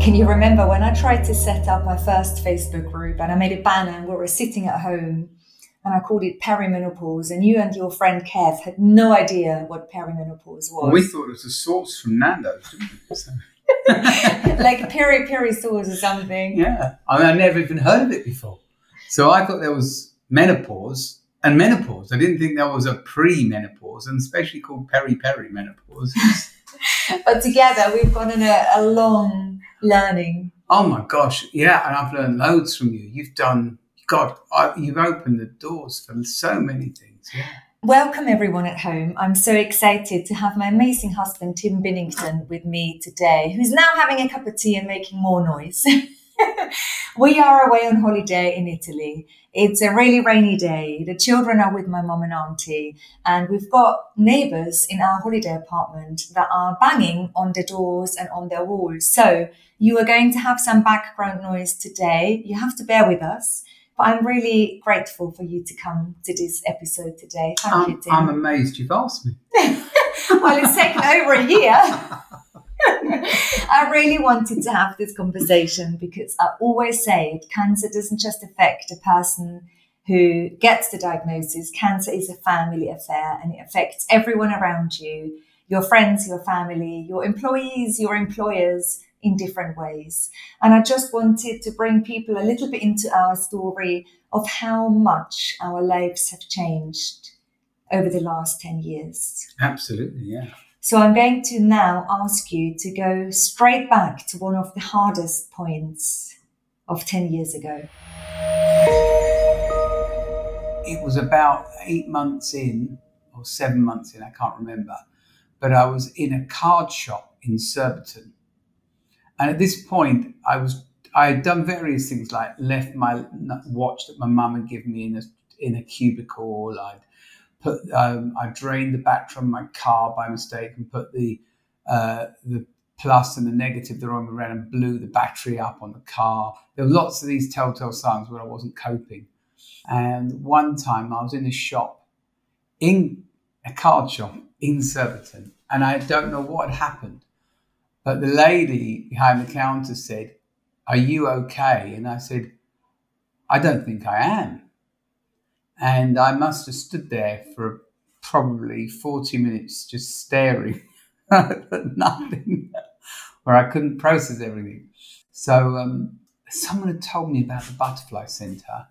Can you remember when I tried to set up my first Facebook group and I made a banner and we were sitting at home and I called it perimenopause and you and your friend Kev had no idea what perimenopause was. Well, we thought it was a sauce from Nando's, so. like peri peri sauce or something. Yeah, I mean, I never even heard of it before. So I thought there was menopause and menopause. I didn't think there was a pre-menopause, and especially called peri peri menopause. but together we've gone on a, a long learning. Oh my gosh, yeah, and I've learned loads from you. You've done, God, I, you've opened the doors for so many things. Yeah. Welcome everyone at home. I'm so excited to have my amazing husband Tim Binnington with me today, who's now having a cup of tea and making more noise. we are away on holiday in Italy. It's a really rainy day. The children are with my mum and auntie, and we've got neighbours in our holiday apartment that are banging on the doors and on their walls. So you are going to have some background noise today. You have to bear with us. But I'm really grateful for you to come to this episode today. Thank I'm, you, Tim. I'm amazed you've asked me. well, it's taken over a year. I really wanted to have this conversation because I always say cancer doesn't just affect a person who gets the diagnosis. Cancer is a family affair and it affects everyone around you your friends, your family, your employees, your employers in different ways. And I just wanted to bring people a little bit into our story of how much our lives have changed over the last 10 years. Absolutely, yeah. So I'm going to now ask you to go straight back to one of the hardest points of 10 years ago. It was about eight months in, or seven months in, I can't remember, but I was in a card shop in Surbiton. And at this point, I was I had done various things like left my watch that my mum had given me in a in a cubicle. I'd put um, I drained the battery from my car by mistake and put the uh, the plus and the negative the wrong way around and blew the battery up on the car. There were lots of these telltale signs where I wasn't coping. And one time I was in a shop, in a card shop in Surbiton, and I don't know what had happened, but the lady behind the counter said, "Are you okay?" And I said, "I don't think I am." And I must have stood there for probably 40 minutes just staring at nothing, where I couldn't process everything. So um, someone had told me about the Butterfly Centre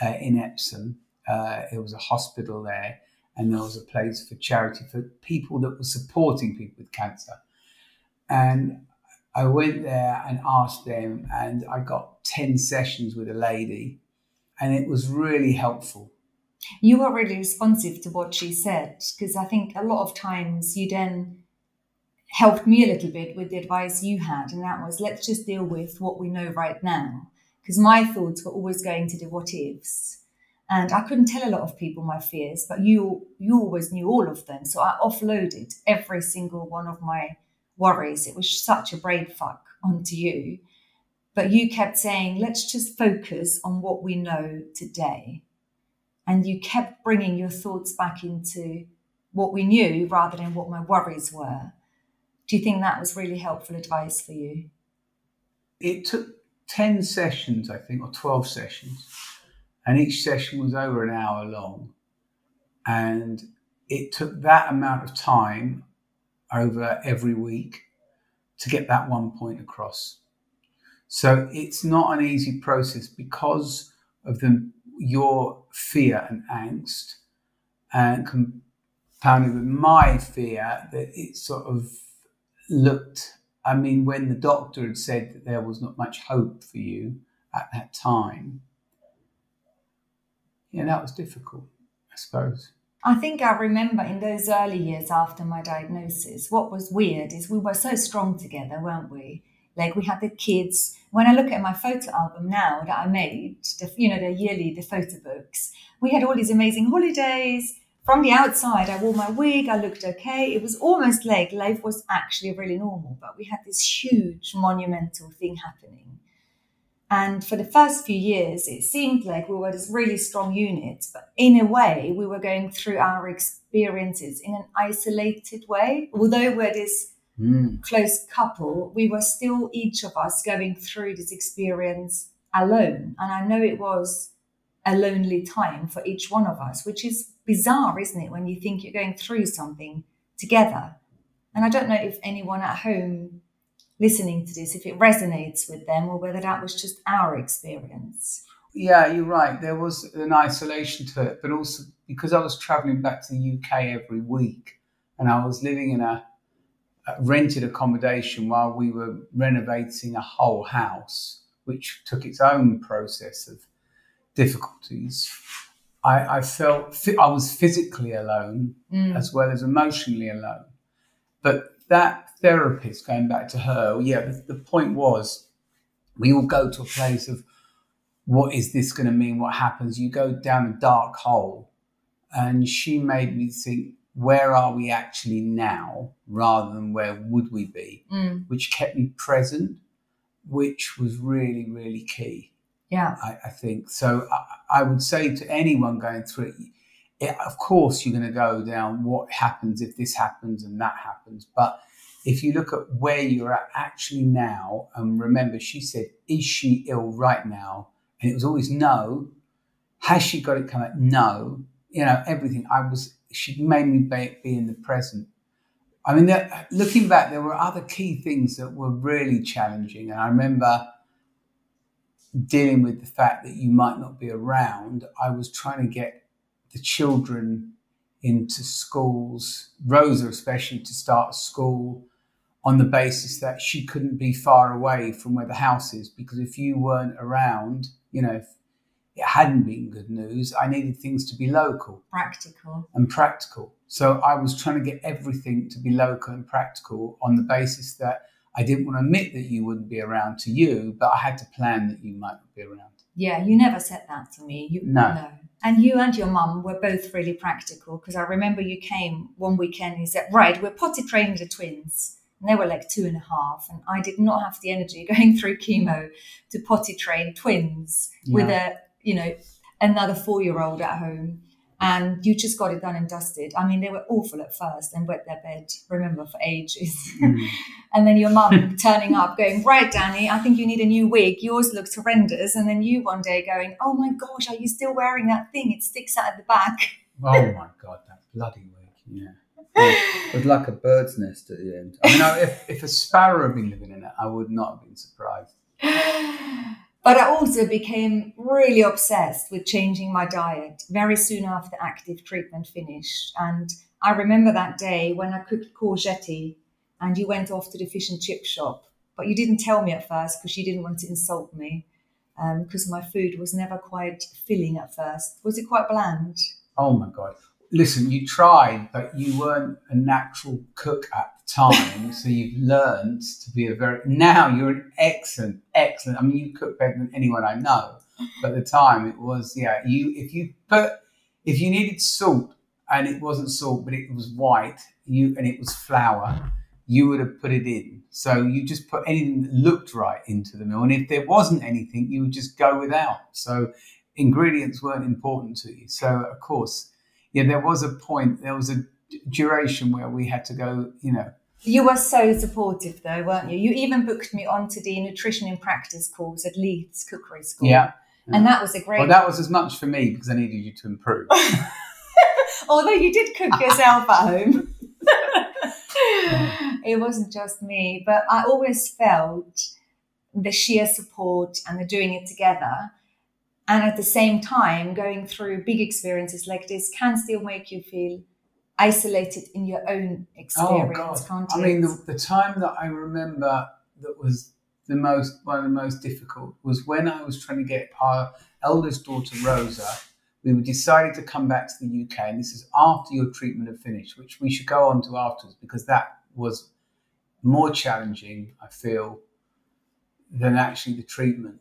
uh, in Epsom. Uh, it was a hospital there, and there was a place for charity for people that were supporting people with cancer. And I went there and asked them, and I got 10 sessions with a lady, and it was really helpful you were really responsive to what she said because I think a lot of times you then helped me a little bit with the advice you had, and that was let's just deal with what we know right now. Because my thoughts were always going to the what ifs. And I couldn't tell a lot of people my fears, but you you always knew all of them. So I offloaded every single one of my worries. It was such a brain fuck onto you. But you kept saying, let's just focus on what we know today and you kept bringing your thoughts back into what we knew rather than what my worries were. Do you think that was really helpful advice for you? It took 10 sessions, I think, or 12 sessions, and each session was over an hour long. And it took that amount of time over every week to get that one point across. So it's not an easy process because of the, your fear and angst, and compounded with my fear that it sort of looked. I mean, when the doctor had said that there was not much hope for you at that time, yeah, that was difficult, I suppose. I think I remember in those early years after my diagnosis, what was weird is we were so strong together, weren't we? Like we had the kids. When I look at my photo album now that I made, the, you know, the yearly, the photo books, we had all these amazing holidays. From the outside, I wore my wig, I looked okay. It was almost like life was actually really normal, but we had this huge monumental thing happening. And for the first few years, it seemed like we were this really strong unit, but in a way, we were going through our experiences in an isolated way. Although we're this mm. close couple, we were still each of us going through this experience alone. And I know it was a lonely time for each one of us, which is bizarre, isn't it, when you think you're going through something together? And I don't know if anyone at home listening to this, if it resonates with them or whether that was just our experience. Yeah, you're right. There was an isolation to it, but also because I was traveling back to the UK every week and I was living in a rented accommodation while we were renovating a whole house, which took its own process of difficulties. I, I felt I was physically alone mm. as well as emotionally alone. But that therapist, going back to her, yeah, the, the point was we all go to a place of what is this going to mean? What happens? You go down a dark hole. And she made me think where are we actually now rather than where would we be, mm. which kept me present, which was really, really key. Yeah. I, I think. So I, I, would say to anyone going through it, it, of course, you're going to go down what happens if this happens and that happens. But if you look at where you're at actually now, and remember, she said, Is she ill right now? And it was always no. Has she got it coming? No. You know, everything. I was she made me be, be in the present. I mean, looking back, there were other key things that were really challenging. And I remember dealing with the fact that you might not be around. I was trying to get the children into schools, Rosa especially, to start school on the basis that she couldn't be far away from where the house is. Because if you weren't around, you know, if it hadn't been good news. I needed things to be local, practical, and practical. So I was trying to get everything to be local and practical on the basis that I didn't want to admit that you wouldn't be around to you, but I had to plan that you might not be around. Yeah, you never said that to me. You, no. no. And you and your mum were both really practical because I remember you came one weekend and you said, Right, we're potty training the twins. And they were like two and a half. And I did not have the energy going through chemo to potty train twins yeah. with a you know, another four year old at home and you just got it done and dusted. I mean, they were awful at first and wet their bed, remember, for ages. Mm. and then your mum turning up going, Right, Dani, I think you need a new wig. Yours looks horrendous. And then you one day going, Oh my gosh, are you still wearing that thing? It sticks out at the back. oh my God, that bloody wig. Yeah. it was like a bird's nest at the end. I mean, if, if a sparrow had been living in it, I would not have been surprised. But I also became really obsessed with changing my diet very soon after active treatment finished. And I remember that day when I cooked courgette and you went off to the fish and chip shop. But you didn't tell me at first because you didn't want to insult me because um, my food was never quite filling at first. Was it quite bland? Oh my God. Listen, you tried, but you weren't a natural cook at the time. so you've learned to be a very, now you're an excellent, excellent, I mean, you cook better than anyone I know. But at the time it was, yeah, you, if you put, if you needed salt and it wasn't salt, but it was white, you, and it was flour, you would have put it in. So you just put anything that looked right into the meal. And if there wasn't anything, you would just go without. So ingredients weren't important to you. So of course, yeah, there was a point, there was a duration where we had to go, you know. You were so supportive though, weren't you? You even booked me onto the nutrition in practice course at Leiths Cookery School. Yeah. And that was a great. Well, that was as much for me because I needed you to improve. Although you did cook yourself at home. it wasn't just me, but I always felt the sheer support and the doing it together. And at the same time, going through big experiences like this can still make you feel isolated in your own experience, oh, I mean, the, the time that I remember that was the most one of the most difficult was when I was trying to get our eldest daughter Rosa. We decided to come back to the UK, and this is after your treatment had finished, which we should go on to afterwards because that was more challenging, I feel, than actually the treatment.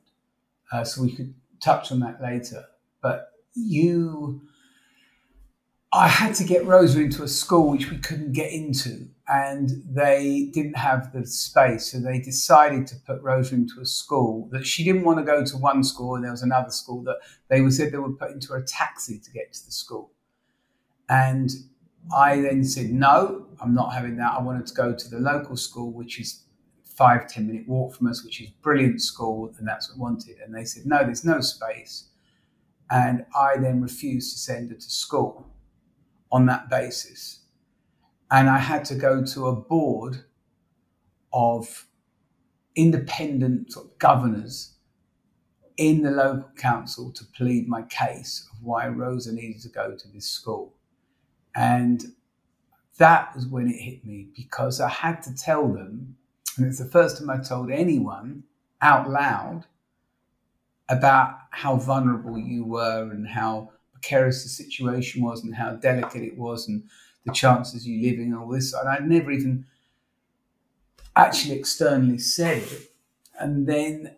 Uh, so we could touch on that later. But you I had to get Rosa into a school which we couldn't get into, and they didn't have the space. So they decided to put Rosa into a school that she didn't want to go to one school, and there was another school that they were said they would put into a taxi to get to the school. And I then said, No, I'm not having that. I wanted to go to the local school, which is five, 10 minute walk from us, which is brilliant school, and that's what I wanted. And they said, No, there's no space. And I then refused to send her to school on that basis. And I had to go to a board of independent sort of governors in the local council to plead my case of why Rosa needed to go to this school. And that was when it hit me because I had to tell them, and it's the first time I told anyone out loud about how vulnerable you were and how precarious the situation was and how delicate it was and the chances you living and all this. And I'd never even actually externally said it. And then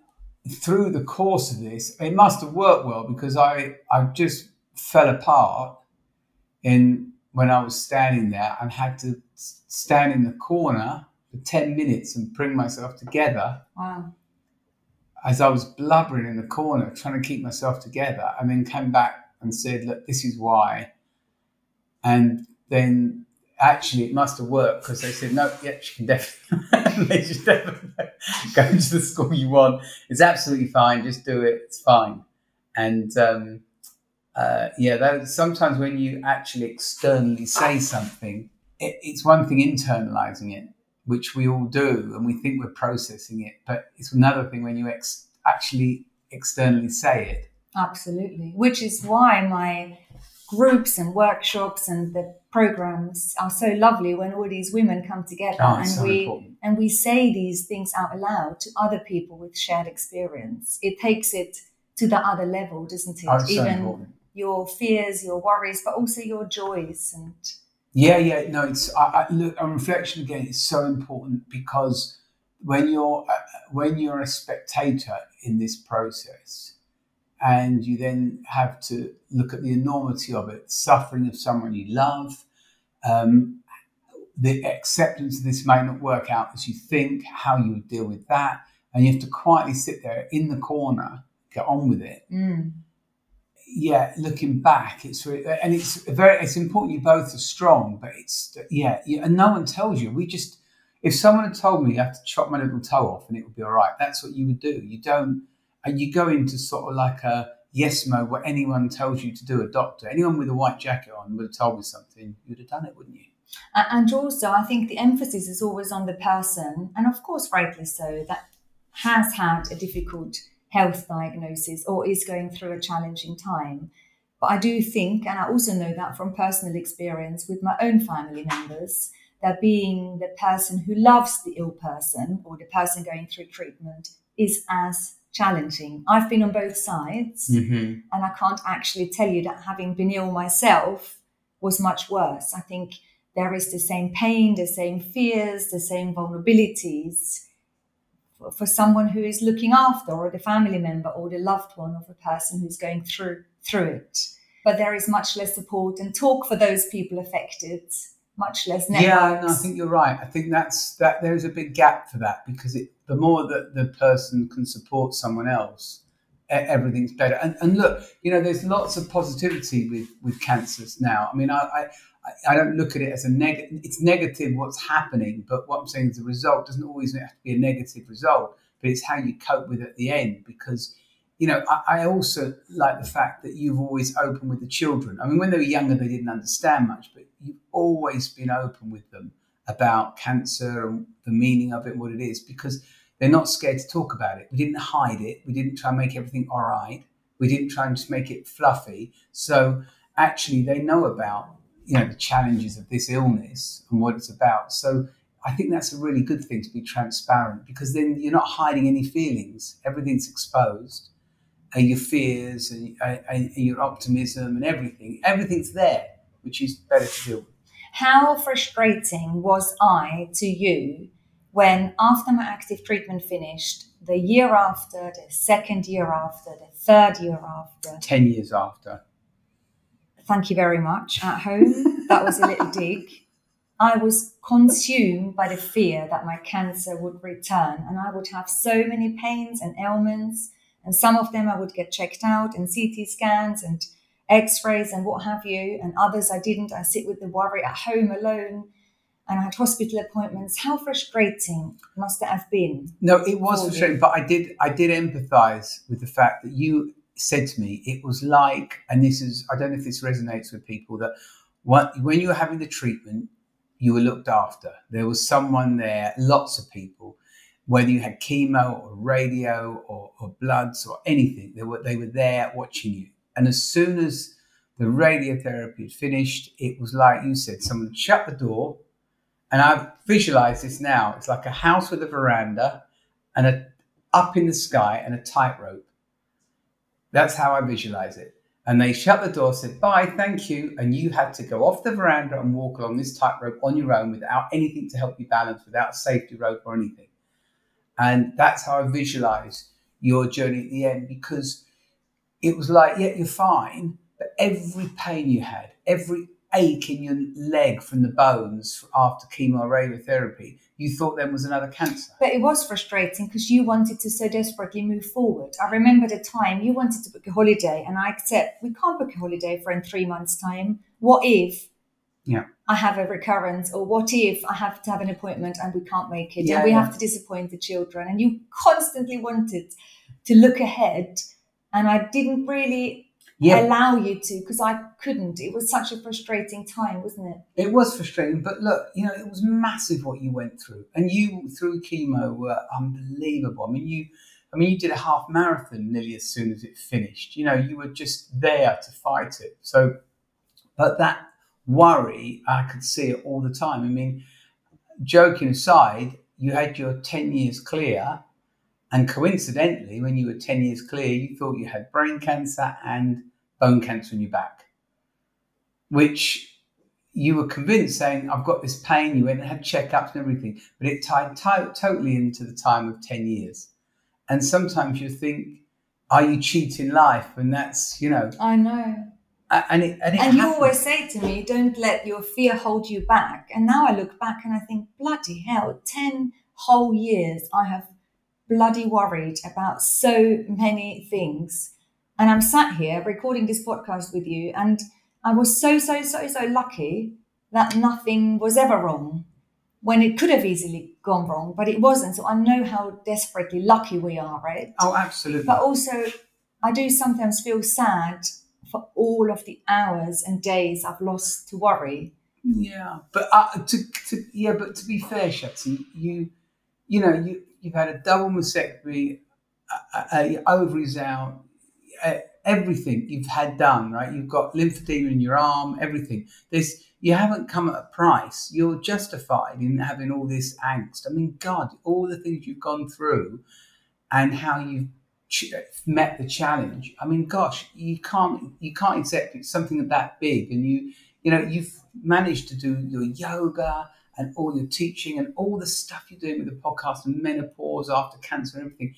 through the course of this, it must have worked well because I, I just fell apart in when I was standing there and had to stand in the corner for 10 minutes and bring myself together. wow. As I was blubbering in the corner, trying to keep myself together, and then came back and said, look, this is why. And then actually it must have worked because they said, no, yeah, she can definitely, she definitely go to the school you want. It's absolutely fine. Just do it. It's fine. And um, uh, yeah, that, sometimes when you actually externally say something, it, it's one thing internalizing it, which we all do, and we think we're processing it. But it's another thing when you ex- actually externally say it Absolutely. Which is why my groups and workshops and the programs are so lovely when all these women come together Oh, and so we important. and we say these things out loud to other people with shared experience. It takes it to the other level, doesn't it? Oh, so Even important. your fears, your worries, but also your joys and Yeah, yeah, no, it's I, I, look on reflection again. It's so important because when you're uh, when you're a spectator in this process, and you then have to look at the enormity of it, suffering of someone you love, um, the acceptance of this may not work out as you think, how you would deal with that, and you have to quietly sit there in the corner, get on with it. mm, yeah, looking back, it's re- and it's very it's important you both are strong, but it's yeah, yeah, and no one tells you. We just if someone had told me I have to chop my little toe off and it would be all right, that's what you would do. You don't, and you go into sort of like a yes mode where anyone tells you to do. A doctor, anyone with a white jacket on would have told me something, you'd have done it, wouldn't you? And also, I think the emphasis is always on the person, and of course, rightly so, that has had a difficult health diagnosis or is going through a challenging time. But I do think, and I also know that from personal experience with my own family members, that being the person who loves the ill person or the person going through treatment is as challenging. I've been on both sides Mm-hmm. and I can't actually tell you that having been ill myself was much worse. I think there is the same pain, the same fears, the same vulnerabilities for, someone who is looking after, or the family member, or the loved one of a person who's going through through it. But there is much less support and talk for those people affected, much less networks. Yeah, no, I think you're right. I think that's that. There is a big gap for that because it, the more that the person can support someone else, everything's better. And, and look, you know, there's lots of positivity with with cancers now. I mean, I I, I don't look at it as a negative. It's negative what's happening, but what I'm saying is the result doesn't always have to be a negative result, but it's how you cope with it at the end because. You know, I, I also like the fact that you've always open with the children. I mean, when they were younger, they didn't understand much, but you've always been open with them about cancer and the meaning of it, what it is, because they're not scared to talk about it. We didn't hide it. We didn't try and make everything all right. We didn't try and just make it fluffy. So actually, they know about you know the challenges of this illness and what it's about. So I think that's a really good thing to be transparent because then you're not hiding any feelings. Everything's exposed, and your fears and, and your optimism and everything. Everything's there, which is better to deal. How frustrating was I to you when, after my active treatment finished, the year after, the second year after, the third year after, 10 years after, thank you very much, at home, that was a little dig. I was consumed by the fear that my cancer would return and I would have so many pains and ailments. And some of them I would get checked out and CT scans and x-rays and what have you and others i didn't i sit with the worry at home alone and i had hospital appointments how frustrating must that have been no it was frustrating you? but i did i did empathize with the fact that you said to me it was like and this is i don't know if this resonates with people that when you were having the treatment you were looked after there was someone there lots of people whether you had chemo or radio or, or bloods or anything they were they were there watching you and as soon as the radiotherapy had finished, it was like you said, someone shut the door. And I've visualized this now. It's like a house with a veranda and a up in the sky and a tightrope. That's how I visualize it. And they shut the door, said bye, thank you, and you had to go off the veranda and walk along this tightrope on your own without anything to help you balance, without a safety rope or anything. And that's how I visualize your journey at the end because it was like, yeah, you're fine, but every pain you had, every ache in your leg from the bones after chemo radiotherapy, you thought then was another cancer. But it was frustrating because you wanted to so desperately move forward. I remember the time you wanted to book a holiday, and I accept we can't book a holiday for in three months' time. What if? Yeah. I have a recurrence, or what if I have to have an appointment and we can't make it, yeah, and we yeah. have to disappoint the children? And you constantly wanted to look ahead and I didn't really yeah. allow you to because I couldn't. It was such a frustrating time, wasn't it? It was frustrating, but look, you know, it was massive what you went through, and you through chemo were unbelievable. I mean, you. I mean, you did a half marathon nearly as soon as it finished. You know, you were just there to fight it. So, but that worry, I could see it all the time. I mean, joking aside, you had your 10 years clear and coincidentally, when you were 10 years clear, you thought you had brain cancer and bone cancer in your back, which you were convinced saying, I've got this pain. You went and had checkups and everything, but it tied t- totally into the time of 10 years. And sometimes you think, are you cheating life? And that's, you know. I know. And, it, and, it and you always say to me, don't let your fear hold you back. And now I look back and I think, bloody hell, 10 whole years I have bloody worried about so many things. And I'm sat here recording this podcast with you, and I was so, so, so, so lucky that nothing was ever wrong when it could have easily gone wrong, but it wasn't. So I know how desperately lucky we are, right? Oh, absolutely. But also, I do sometimes feel sad for all of the hours and days I've lost to worry. Yeah, but uh, to, to yeah, but to be fair, Shotzi, you you know you you've had a double mastectomy, a, a ovaries out, a, everything you've had done, right? You've got lymphedema in your arm, everything. This you haven't come at a price. You're justified in having all this angst. I mean, God, all the things you've gone through, and how you've ch- uh, met the challenge. I mean, gosh, you can't you can't accept it's something that big, and you you know you've managed to do your yoga and all your teaching and all the stuff you're doing with the podcast and menopause after cancer and everything.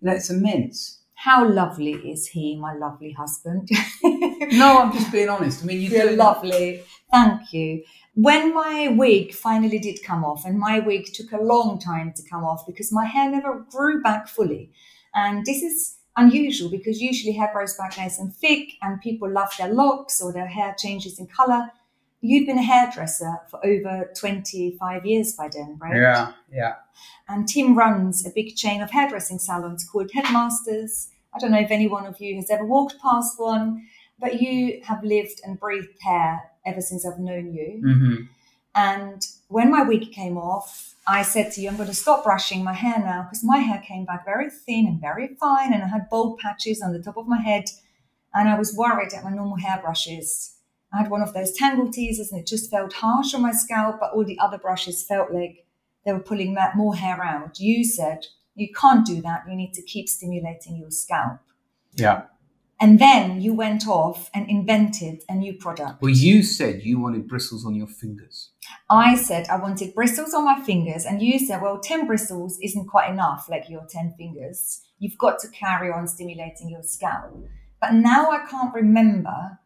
You know, it's immense. How lovely is he, my lovely husband? no, I'm just being honest. I mean, you you're lovely. Thank you. When my wig finally did come off, and my wig took a long time to come off because my hair never grew back fully. And this is unusual because usually hair grows back nice and thick, and people love their locks or their hair changes in color you'd been a hairdresser for over 25 years by then, right? Yeah, yeah. And Tim runs a big chain of hairdressing salons called Headmasters. I don't know if any one of you has ever walked past one, but you have lived and breathed hair ever since I've known you. Mm-hmm. And when my wig came off, I said to you, I'm going to stop brushing my hair now because my hair came back very thin and very fine, and I had bald patches on the top of my head. And I was worried at my normal hairbrushes. I had one of those Tangle Teezers and it just felt harsh on my scalp, but all the other brushes felt like they were pulling more hair out. You said, you can't do that. You need to keep stimulating your scalp. Yeah. And then you went off and invented a new product. Well, you said you wanted bristles on your fingers. I said I wanted bristles on my fingers, and you said, well, 10 bristles isn't quite enough, like your 10 fingers. You've got to carry on stimulating your scalp. But now I can't remember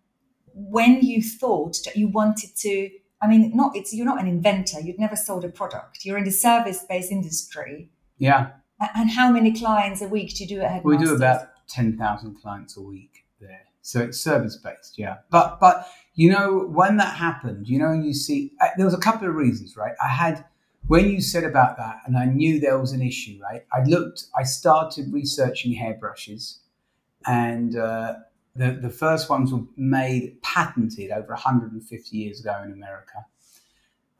when you thought that you wanted to. I mean, not it's you're not an inventor. You'd never sold a product. You're in the service-based industry. Yeah. And how many clients a week do you do at Headmasters? We do about 10,000 clients a week there. So it's service based, yeah. But, but, you know, when that happened, you know, you see, I, there was a couple of reasons, right? I had, when you said about that, and I knew there was an issue, right? I looked, I started researching hairbrushes, and uh, the, the first ones were made patented over 150 years ago in America.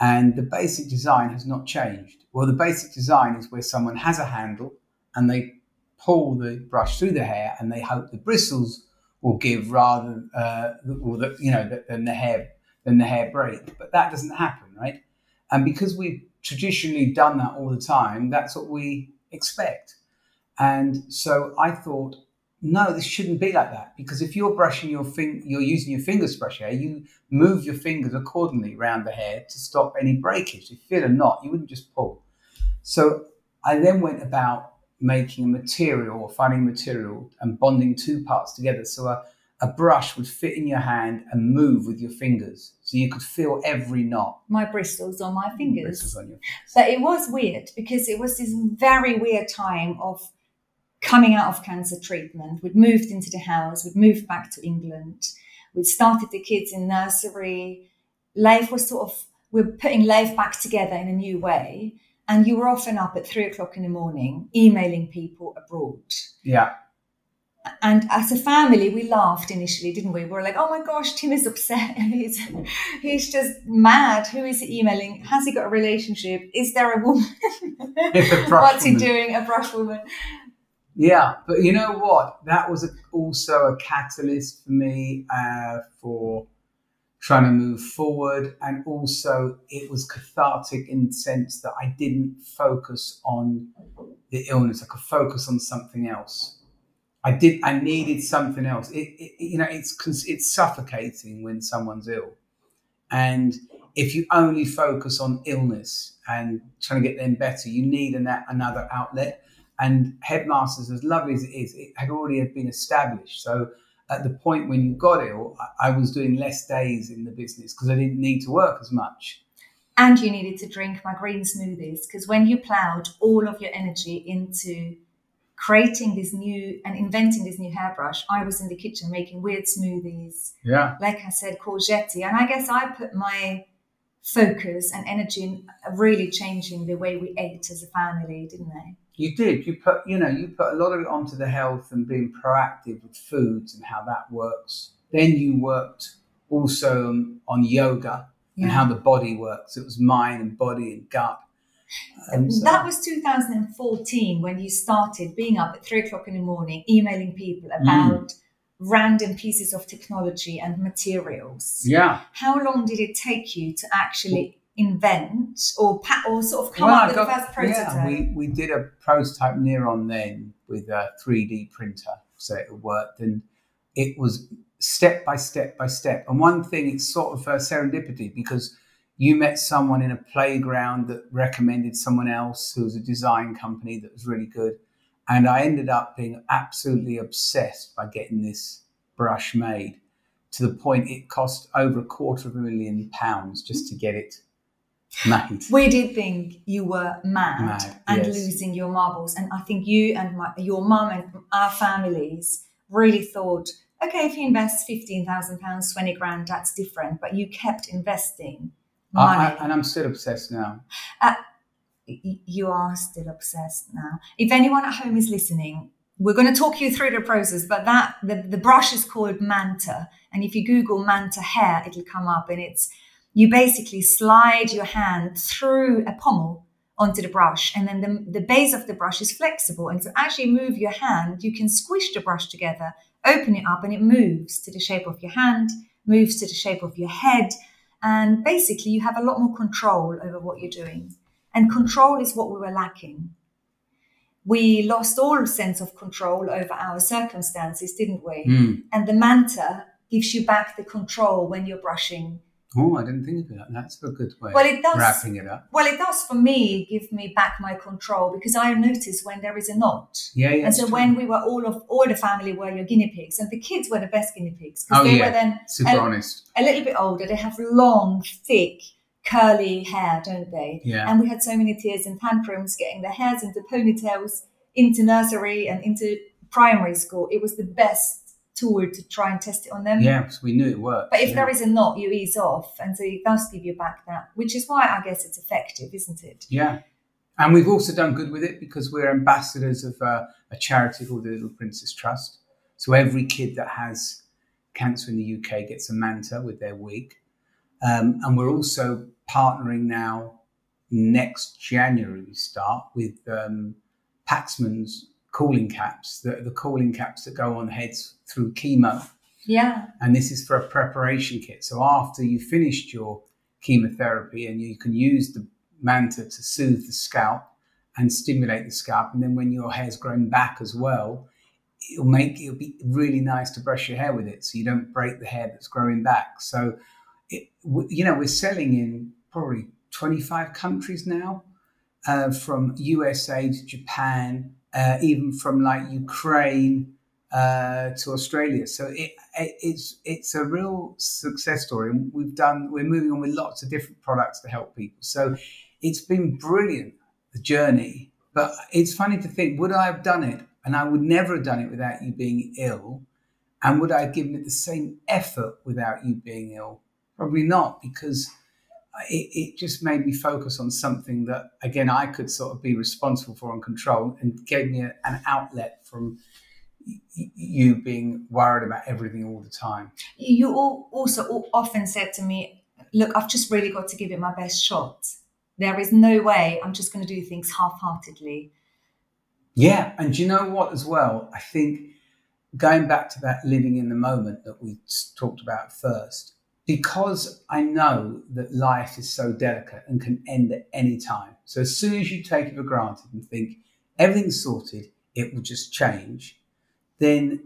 And the basic design has not changed. Well, the basic design is where someone has a handle and they pull the brush through the hair and they hope the bristles will give rather uh, or the, you know than the hair than the hair break but that doesn't happen right and because we've traditionally done that all the time that's what we expect and so i thought no this shouldn't be like that. Because if you're brushing your finger you're using your fingers to brush hair you move your fingers accordingly around the hair to stop any breakage. If you feel a knot you wouldn't just pull. So i then went about making a material or finding material and bonding two parts together so a, a brush would fit in your hand and move with your fingers. So you could feel every knot. My bristles on my mm, fingers. bristles on your fingers. but it was weird because it was this very weird time of coming out of cancer treatment we'd moved into the house we'd moved back to england we'd started the kids in nursery life was sort of we're putting life back together in a new way and you were often up at three o'clock in the morning emailing people abroad. Yeah. And as a family, we laughed initially, didn't we? We were like, "Oh my gosh, Tim is upset. he's he's just mad. Who is he emailing? Has he got a relationship? Is there a woman? What's he doing? A brush woman?" Yeah, but you know what? That was a, also a catalyst for me uh, for trying to move forward. And also, it was cathartic in the sense that I didn't focus on the illness, I could focus on something else. I did. I needed something else. It, it, you know, it's it's suffocating when someone's ill, and if you only focus on illness and trying to get them better, you need an, another outlet. And headmasters, as lovely as it is, it had already been established. So at the point when you got ill, I was doing less days in the business because I didn't need to work as much. And you needed to drink my green smoothies because when you plowed all of your energy into creating this new and inventing this new hairbrush, I was in the kitchen making weird smoothies. Yeah. Like I said, courgette. And I guess I put my focus and energy in really changing the way we ate as a family, didn't I? You did. You put, you know, you put a lot of it onto the health and being proactive with foods and how that works. Then you worked also on yoga yeah. and how the body works. It was mind and body and gut. And so, that was 2014 when you started being up at three o'clock in the morning, emailing people about mm. random pieces of technology and materials. Yeah. How long did it take you to actually invent or or sort of come well, up with got, the first prototype? Yeah, we, we did a prototype near on then with a 3D printer, so it worked, and it was step by step by step. And one thing, it's sort of a serendipity because you met someone in a playground that recommended someone else who was a design company that was really good, and I ended up being absolutely obsessed by getting this brush made to the point it cost over a quarter of a million pounds just to get it mad. We did think you were mad, mad and yes. losing your marbles. And I think you and my, your mum and our families really thought, okay, if you invest £15,000, 20 grand, that's different. But you kept investing money. I, I, and I'm still obsessed now. Uh, you are still obsessed now. If anyone at home is listening, we're going to talk you through the process, but that the, the brush is called Manta. And if you Google Manta hair, it'll come up and it's you basically slide your hand through a pommel onto the brush and then the, the base of the brush is flexible. And so as you move your hand you can squish the brush together open it up and it moves to the shape of your hand moves to the shape of your head and basically you have a lot more control over what you're doing. And control is what we were lacking. We lost all sense of control over our circumstances didn't we? Mm. and the manta gives you back the control when you're brushing Oh, I didn't think of that. That's a good way Well, it of does. wrapping it up. Well, it does for me give me back my control because I notice when there is a knot. Yeah, yeah. and so it's when we were all of all the family were your guinea pigs, and the kids were the best guinea pigs because Oh, they yeah. were then super a, honest. a little bit older. They have long, thick, curly hair, don't they? Yeah. And we had so many tears and tantrums getting their hairs into ponytails, into nursery and into primary school. It was the best tool to try and test it on them. Yeah, so we knew it worked. But if yeah. there is a knot, you ease off, and so it does give you back that, which is why I guess it's effective, isn't it? Yeah. And we've also done good with it because we're ambassadors of uh, a charity called the Little Princess Trust. So every kid that has cancer in the UK gets a manta with their wig. Um, and we're also partnering now next January, we start with um, Paxman's cooling caps, the, the cooling caps that go on heads through chemo. Yeah. and this is for a preparation kit. So after you've finished your chemotherapy, and you can use the manta to soothe the scalp and stimulate the scalp, and then when your hair's grown back as well, it'll make it'll be really nice to brush your hair with it, so you don't break the hair that's growing back. So, it, you know, we're selling in probably 25 countries now, uh, from USA to Japan, uh, even from like Ukraine uh, to Australia. So it, it, it's it's a real success story, and we've done. We're moving on with lots of different products to help people. So it's been brilliant the journey. But it's funny to think: would I have done it? And I would never have done it without you being ill. And would I have given it the same effort without you being ill? Probably not, because it, it just made me focus on something that, again, I could sort of be responsible for and control, and gave me a, an outlet from you being worried about everything all the time. You also often said to me, Look, I've just really got to give it my best shot. There is no way I'm just going to do things half heartedly. Yeah, and you know what as well? I think going back to that living in the moment that we talked about first, because I know that life is so delicate and can end at any time. So as soon as you take it for granted and think everything's sorted, it will just change, then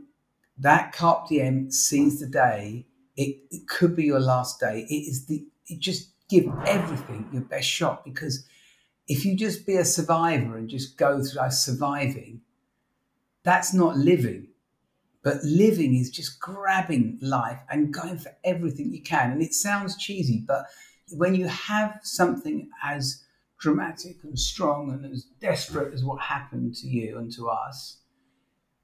that carpe diem seize the day. It, it could be your last day. It is the it just give everything your best shot because if you just be a survivor and just go through life surviving, that's not living. But living is just grabbing life and going for everything you can. And it sounds cheesy, but when you have something as dramatic and strong and as desperate as what happened to you and to us,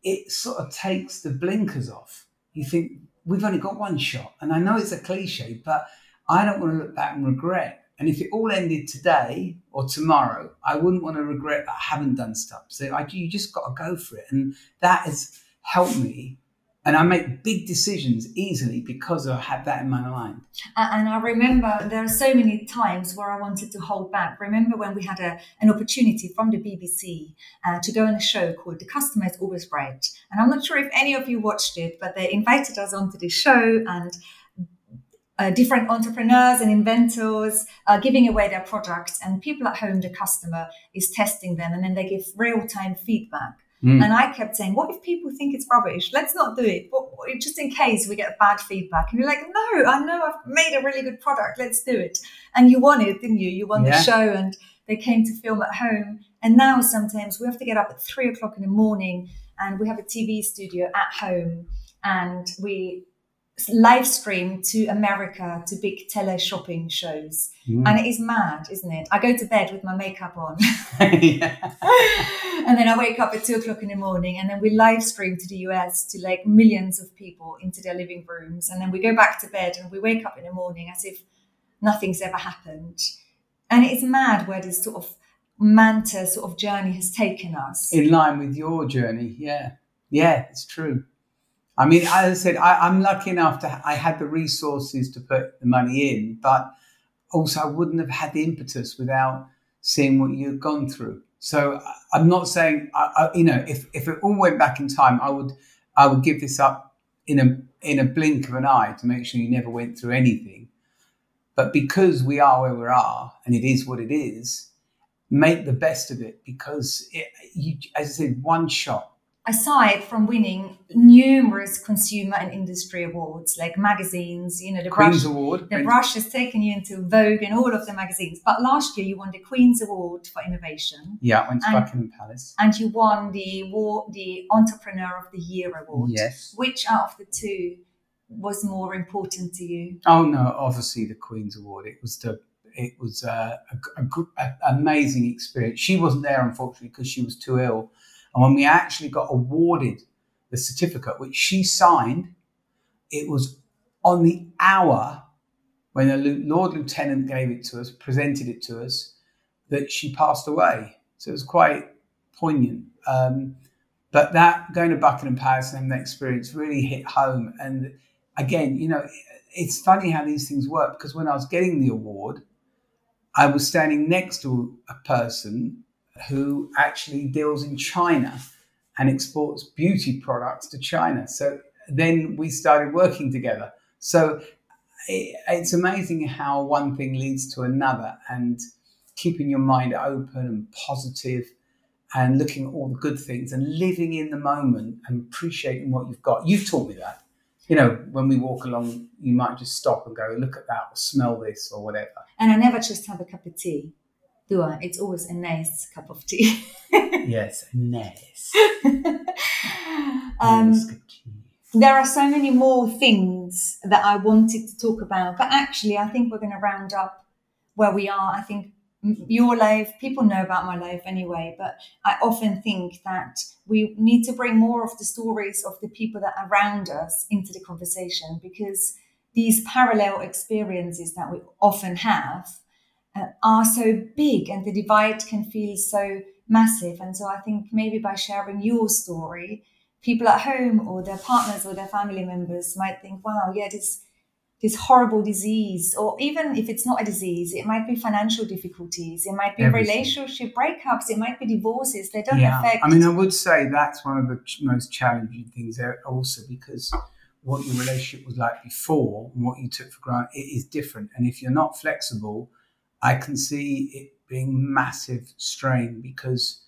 it sort of takes the blinkers off. You think, we've only got one shot. And I know it's a cliche, but I don't want to look back and regret. And if it all ended today or tomorrow, I wouldn't want to regret that I haven't done stuff. So I, you just got to go for it. And that has helped me. And I make big decisions easily because I had that in my mind. And I remember there are so many times where I wanted to hold back. Remember when we had a, an opportunity from the BBC uh, to go on a show called The Customer is Always Right. And I'm not sure if any of you watched it, but they invited us onto the show and uh, different entrepreneurs and inventors are giving away their products and people at home, the customer is testing them and then they give real time feedback. Mm. And I kept saying, what if people think it's rubbish? Let's not do it. What, what- just in case we get bad feedback. And you're like, no, I know I've made a really good product. Let's do it. And you won it, didn't you? You won Yeah. the show and they came to film at home. And now sometimes we have to get up at three o'clock in the morning and we have a TV studio at home and we live stream to America to big tele shopping shows. Mm. And it is mad, isn't it? I go to bed with my makeup on. yeah. and then I wake up at two o'clock in the morning, and then we live stream to the US to like millions of people into their living rooms, and then we go back to bed and we wake up in the morning as if nothing's ever happened. And it's mad where this sort of manta sort of journey has taken us. in line with your journey. Yeah, yeah, it's true. I mean, as I said, I, I'm lucky enough to I had the resources to put the money in, but also I wouldn't have had the impetus without seeing what you've gone through. So I'm not saying, I, I, you know, if, if it all went back in time, I would I would give this up in a in a blink of an eye to make sure you never went through anything. But because we are where we are, and it is what it is, make the best of it because, it, you, as I said, one shot. Aside from winning numerous consumer and industry awards, like magazines, you know, the Queen's brush, Award. the Queen's- brush has taken you into Vogue and all of the magazines. But last year you won the Queen's Award for innovation, Yeah, I went to And- Buckingham Palace. and you won the award, the Entrepreneur of the Year award. Yes. Which out of the two was more important to you? Oh no, obviously the Queen's Award. It was the it was uh, a, a, a amazing experience. She wasn't there unfortunately because she was too ill. And when we actually got awarded the certificate, which she signed, it was on the hour when the Lord Lieutenant gave it to us, presented it to us, that she passed away. So it was quite poignant. Um, but that going to Buckingham Palace and that experience really hit home. And again, you know, it's funny how these things work because when I was getting the award, I was standing next to a person who actually deals in China and exports beauty products to China. So then we started working together. So it's amazing how one thing leads to another and keeping your mind open and positive and looking at all the good things and living in the moment and appreciating what you've got. You've taught me that. You know, when we walk along, you might just stop and go, look at that, or smell this, or whatever. And I never just have a cup of tea, do I? It's always a nice cup of tea. yes, nice. um, Nice there are so many more things that I wanted to talk about, but actually, I think we're going to round up where we are. I think your life, people know about my life anyway, but I often think that we need to bring more of the stories of the people that are around us into the conversation because these parallel experiences that we often have uh, are so big and the divide can feel so massive. And so I think maybe by sharing your story, people at home or their partners or their family members might think, wow, yeah, this this horrible disease, or even if it's not a disease, it might be financial difficulties, it might be Everything. relationship breakups, it might be divorces. They don't yeah, affect. I mean, I would say that's one of the ch- most challenging things there also because what your relationship was like before and what you took for granted it is different. And if you're not flexible, I can see it being massive strain because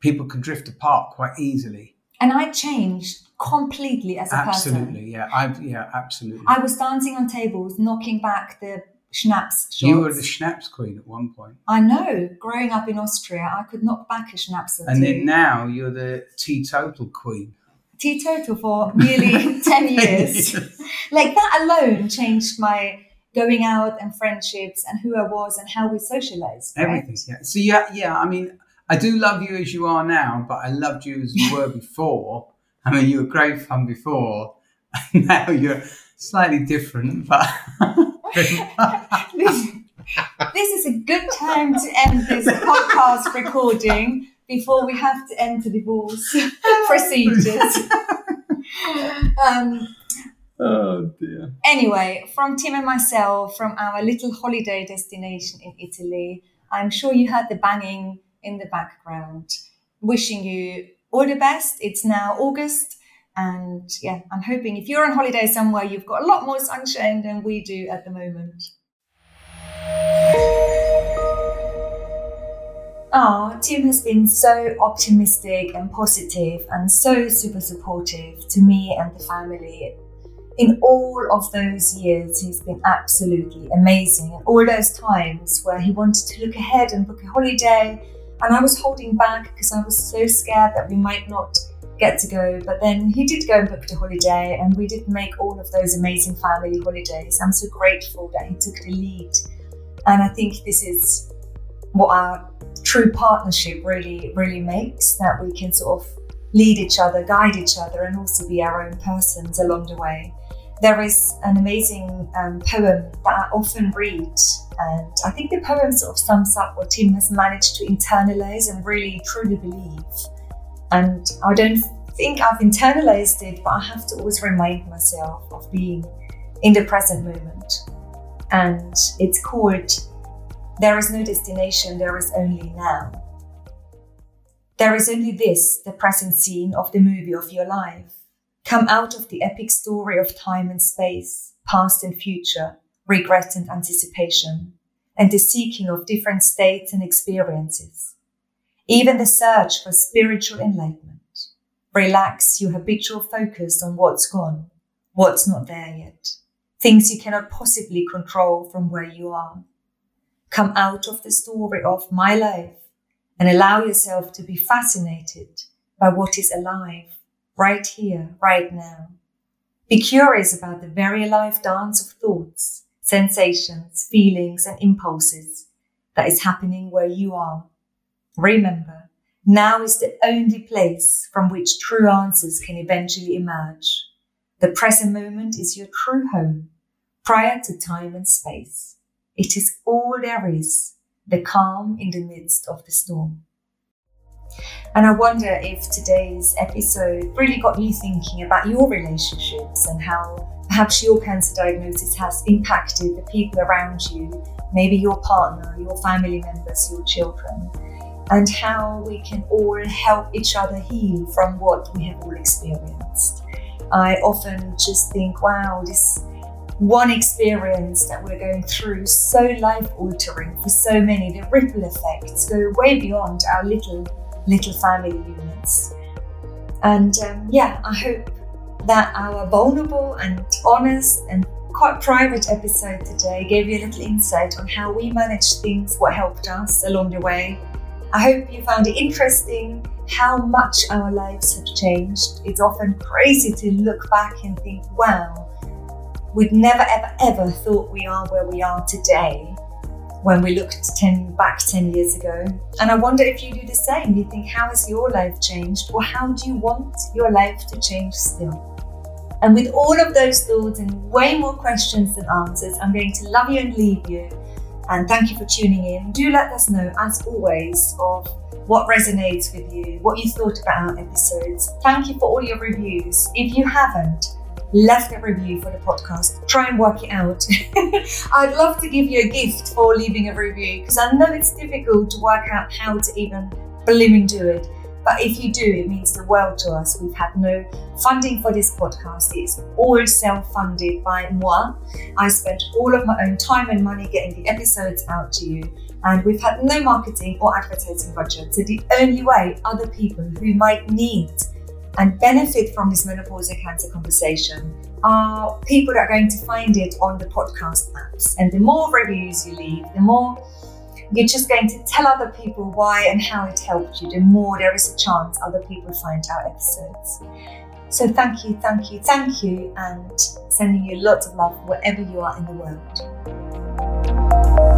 people can drift apart quite easily. and I changed completely as a person. Absolutely, yeah, I've yeah, absolutely. I was dancing on tables, knocking back the schnapps you were the schnapps queen at one point, I know. Growing up in Austria, I could knock back a schnapps and then now you're the teetotal queen. teetotal for nearly 10 years. like that alone changed my going out and friendships and who I was and how we socialized. Right? Everything, yeah. So yeah, yeah. I mean, I do love you as you are now, but I loved you as you were before. I mean, you were great fun before. now you're slightly different, but this, this is a good time to end this podcast recording before we have to enter divorce procedures. um, oh dear. Anyway, from Tim and myself, from our little holiday destination in Italy, I'm sure you heard the banging in the background. Wishing you all the best. It's now August, and yeah, I'm hoping if you're on holiday somewhere, you've got a lot more sunshine than we do at the moment. Oh, Tim has been so optimistic and positive and so super supportive to me and the family in all of those years, he's been absolutely amazing. And all those times where he wanted to look ahead and book a holiday, and I was holding back because I was so scared that we might not get to go. But then he did go and book the holiday, and we did make all of those amazing family holidays. I'm so grateful that he took the lead. And I think this is what our true partnership really, really makes that we can sort of lead each other, guide each other, and also be our own persons along the way. There is an amazing um, poem that I often read, and I think the poem sort of sums up what Tim has managed to internalize and really truly believe. And I don't think I've internalized it, but I have to always remind myself of being in the present moment. And it's called There is no destination, there is only now. There is only this, the present scene of the movie of your life. Come out of the epic story of time and space, past and future, regret and anticipation, and the seeking of different states and experiences. Even the search for spiritual enlightenment. Relax your habitual focus on what's gone, what's not there yet, things you cannot possibly control from where you are. Come out of the story of my life and allow yourself to be fascinated by what is alive right here, right now. Be curious about the very alive dance of thoughts, sensations, feelings, and impulses that is happening where you are. Remember, now is the only place from which true answers can eventually emerge. The present moment is your true home, prior to time and space. It is all there is the calm in the midst of the storm. And I wonder if today's episode really got you thinking about your relationships and how perhaps your cancer diagnosis has impacted the people around you, maybe your partner, your family members, your children, and how we can all help each other heal from what we have all experienced. I often just think, wow, this one experience that we're going through so life altering for so many the ripple effects go way beyond our little little family units. And um, yeah i hope that our vulnerable and honest and quite private episode today gave you a little insight on how we manage things what helped us along the way. I hope you found it interesting how much our lives have changed. It's often crazy to look back and think wow We'd never, ever, ever thought we are where we are today when we looked 10, back 10 years ago. And I wonder if you do the same. You think, how has your life changed? Or how do you want your life to change still? And with all of those thoughts and way more questions than answers, I'm going to love you and leave you. And thank you for tuning in. Do let us know, as always, of what resonates with you, what you thought about our episodes. Thank you for all your reviews. If you haven't, left a review for the podcast. Try and work it out. I'd love to give you a gift for leaving a review because I know it's difficult to work out how to even blooming do it. But if you do, it means the world to us. We've had no funding for this podcast. It's all self funded by moi. I spent all of my own time and money getting the episodes out to you. And we've had no marketing or advertising budget. So the only way other people who might need and benefit from this menopausal cancer conversation are people that are going to find it on the podcast apps. And the more reviews you leave, the more you're just going to tell other people why and how it helped you, the more there is a chance other people find our episodes. So thank you, thank you, thank you, and sending you lots of love wherever you are in the world.